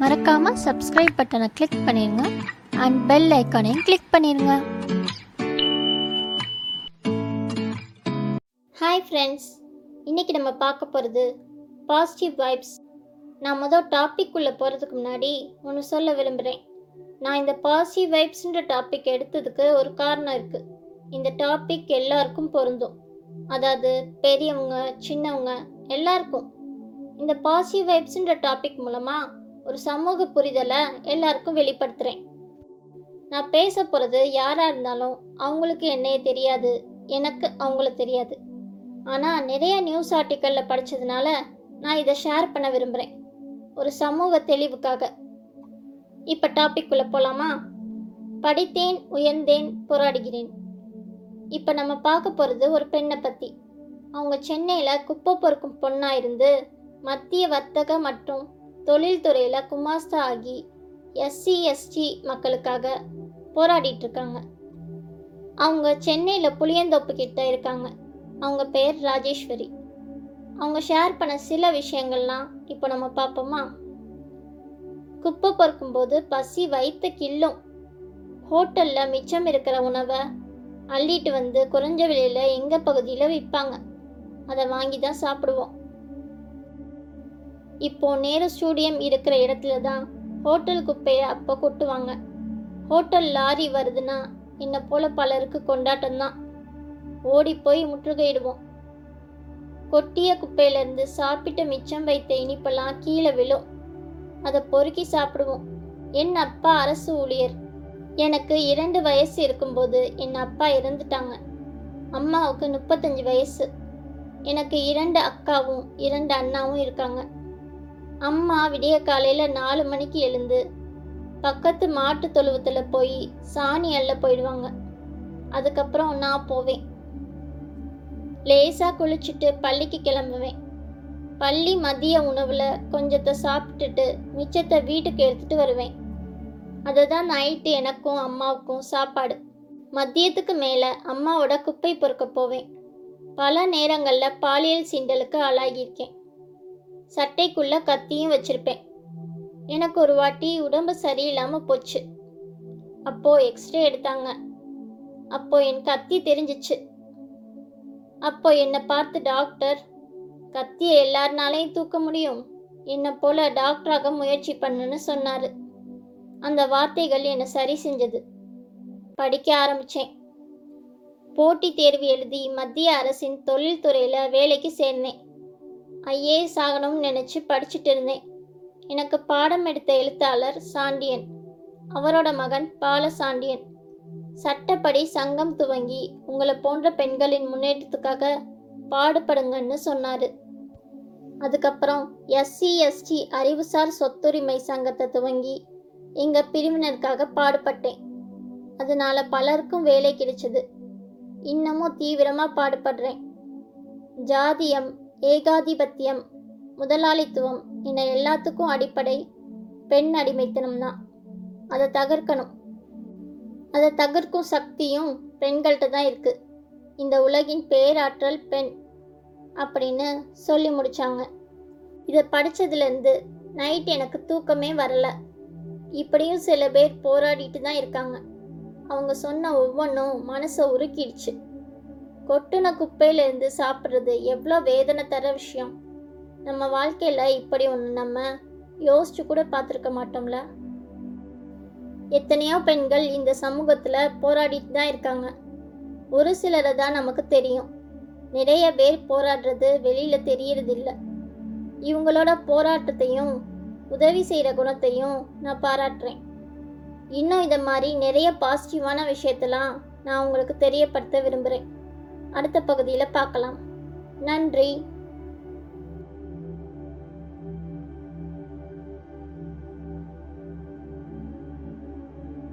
மறக்காமல் சப்ஸ்கிரைப் பட்டனை கிளிக் பண்ணிடுங்க அண்ட் பெல் ஐக்கானையும் கிளிக் பண்ணிடுங்க ஹாய் ஃப்ரெண்ட்ஸ் இன்னைக்கு நம்ம பார்க்க போகிறது பாசிட்டிவ் வைப்ஸ் நான் மொதல் டாபிக் உள்ள போகிறதுக்கு முன்னாடி ஒன்று சொல்ல விரும்புகிறேன் நான் இந்த பாசிட்டிவ் வைப்ஸ்ன்ற டாபிக் எடுத்ததுக்கு ஒரு காரணம் இருக்குது இந்த டாபிக் எல்லாருக்கும் பொருந்தும். அதாவது பெரியவங்க சின்னவங்க எல்லாருக்கும். இந்த பாசிட்டிவ் வைப்ஸ்ன்ற டாபிக் மூலமாக ஒரு சமூக புரிதலை எல்லாருக்கும் வெளிப்படுத்துகிறேன் நான் பேச போகிறது யாராக இருந்தாலும் அவங்களுக்கு என்னைய தெரியாது எனக்கு அவங்கள தெரியாது. ஆனால் நிறைய நியூஸ் ஆர்டிக்கலில் படித்ததுனால நான் இதை ஷேர் பண்ண விரும்புகிறேன் ஒரு சமூக தெளிவுக்காக. இப்போ டாபிக் போகலாமா படித்தேன் உயர்ந்தேன் போராடுகிறேன். இப்போ நம்ம பார்க்க போகிறது ஒரு பெண்ணை பற்றி அவங்க சென்னையில் குப்பை பொறுக்கும் பொண்ணாக இருந்து மத்திய வர்த்தக மற்றும் தொழில்துறையில் குமாஸ்தா ஆகி எஸ்சி எஸ்டி மக்களுக்காக போராடிட்டு இருக்காங்க அவங்க சென்னையில் புளியந்தோப்பு கிட்ட இருக்காங்க. அவங்க பேர் ராஜேஸ்வரி. அவங்க ஷேர் பண்ண சில விஷயங்கள்லாம் இப்போ நம்ம பார்ப்போமா? குப்பை பொறுக்கும்போது பசி வயிற்று கில்லும் ஹோட்டலில் மிச்சம் இருக்கிற உணவை அள்ளிட்டு வந்து குறைஞ்ச விலையில் எங்கள் பகுதியில் விற்பாங்க. அதை வாங்கி தான் சாப்பிடுவோம். இப்போ நேரு ஸ்டூடியம் இருக்கிற இடத்துல தான் ஹோட்டல் குப்பையை அப்போ கொட்டுவாங்க. ஹோட்டல் லாரி வருதுன்னா என்னை போல பலருக்கு கொண்டாட்டம் தான் ஓடி போய் முற்றுகையிடுவோம். கொட்டிய குப்பையிலேருந்து சாப்பிட்டு மிச்சம் வைத்த இனிப்பெல்லாம் கீழே விழும். அதை பொறுக்கி சாப்பிடுவோம். என் அப்பா அரசு ஊழியர். எனக்கு இரண்டு வயசு இருக்கும்போது என் அப்பா இறந்துட்டாங்க. அம்மாவுக்கு முப்பத்தஞ்சு வயசு. எனக்கு இரண்டு அக்காவும் இரண்டு அண்ணாவும் இருக்காங்க. அம்மா விடிய காலையில் நாலு மணிக்கு எழுந்து பக்கத்து மாட்டு தொழுவத்தில் போய் சாணி அள்ள போயிடுவாங்க. அதுக்கப்புறம் நான் போவேன். லேசாக குளிச்சுட்டு பள்ளிக்கு கிளம்புவேன். பள்ளி மதிய உணவில் கொஞ்சத்தை சாப்பிட்டுட்டு மிச்சத்தை வீட்டுக்கு எடுத்துட்டு வருவேன். அதுதான் நைட்டு எனக்கும் அம்மாவுக்கும் சாப்பாடு. மதியத்துக்கு மேலே அம்மாவோட குப்பை பொறுக்க போவேன். பல நேரங்களில் பாலியல் சீண்டலுக்கு ஆளாகியிருக்கேன். சட்டைக்குள்ள கத்தியும் வச்சிருப்பேன். எனக்கு ஒரு வாட்டி உடம்பு சரியில்லாமல் போச்சு. அப்போ எக்ஸ்ரே எடுத்தாங்க. அப்போ என் கத்தி தெரிஞ்சிச்சு. அப்போ என்னை பார்த்து டாக்டர் கத்தியை எல்லாருனாலையும் தூக்க முடியும். என்னை போல டாக்டராக முயற்சி பண்ணுன்னு சொன்னார். அந்த வார்த்தைகள் என்னை சரி செஞ்சது. படிக்க ஆரம்பித்தேன் போட்டித் தேர்வு எழுதி மத்திய அரசின் தொழில்துறையில் வேலைக்கு சேர்ந்தேன். ஐஏஎஸ் ஆகணும்னு நினச்சி படிச்சுட்டு இருந்தேன். எனக்கு பாடம் எடுத்த எழுத்தாளர் சாண்டியன். அவரோட மகன் பால சாண்டியன் சட்டப்படி சங்கம் துவங்கி உங்களை போன்ற பெண்களின் முன்னேற்றத்துக்காக பாடுபடுங்கன்னு சொன்னார். அதுக்கப்புறம் எஸ்சி எஸ்டி அறிவுசார் சொத்துரிமை சங்கத்தை துவங்கி எங்கள் பிரிவினருக்காக பாடுபட்டேன். அதனால பலருக்கும் வேலை கிடைச்சது. இன்னமும் தீவிரமாக பாடுபடுறேன். ஜாதியம் ஏகாதிபத்தியம் முதலாளித்துவம் என எல்லாத்துக்கும் அடிப்படை பெண் அடிமைத்தனம் தான் அதை தகர்க்கணும். அதை தகர்க்கும் சக்தியும் பெண்கள்கிட்ட தான் இருக்குது இந்த உலகின் பேராற்றல் பெண் அப்படின்னு சொல்லி முடித்தாங்க இதை படித்ததுலேருந்து நைட் எனக்கு தூக்கமே வரலை. இப்படியும் சில பேர் போராடிட்டு தான் இருக்காங்க. அவங்க சொன்ன ஒவ்வொன்றும் மனசை உருக்கிடுச்சு. கொட்டுன குப்பையிலேருந்து சாப்பிட்றது எவ்வளோ வேதனை தர விஷயம். நம்ம வாழ்க்கையில் இப்படி ஒன்று நம்ம யோசிச்சு கூட பார்த்துருக்க மாட்டோம்ல. எத்தனையோ பெண்கள் இந்த சமூகத்தில் போராடிட்டு தான் இருக்காங்க. ஒரு சிலரை தான் நமக்கு தெரியும். நிறைய பேர் போராடுறது வெளியில் தெரியறதில்ல. இவங்களோட போராட்டத்தையும் உதவி செய்கிற குணத்தையும் நான் பாராட்டுறேன். இன்னும் இதை மாதிரி நிறைய பாசிட்டிவான விஷயத்தெல்லாம் நான் உங்களுக்கு தெரியப்படுத்த விரும்புகிறேன் அடுத்த பகுதியில் பார்க்கலாம். நன்றி.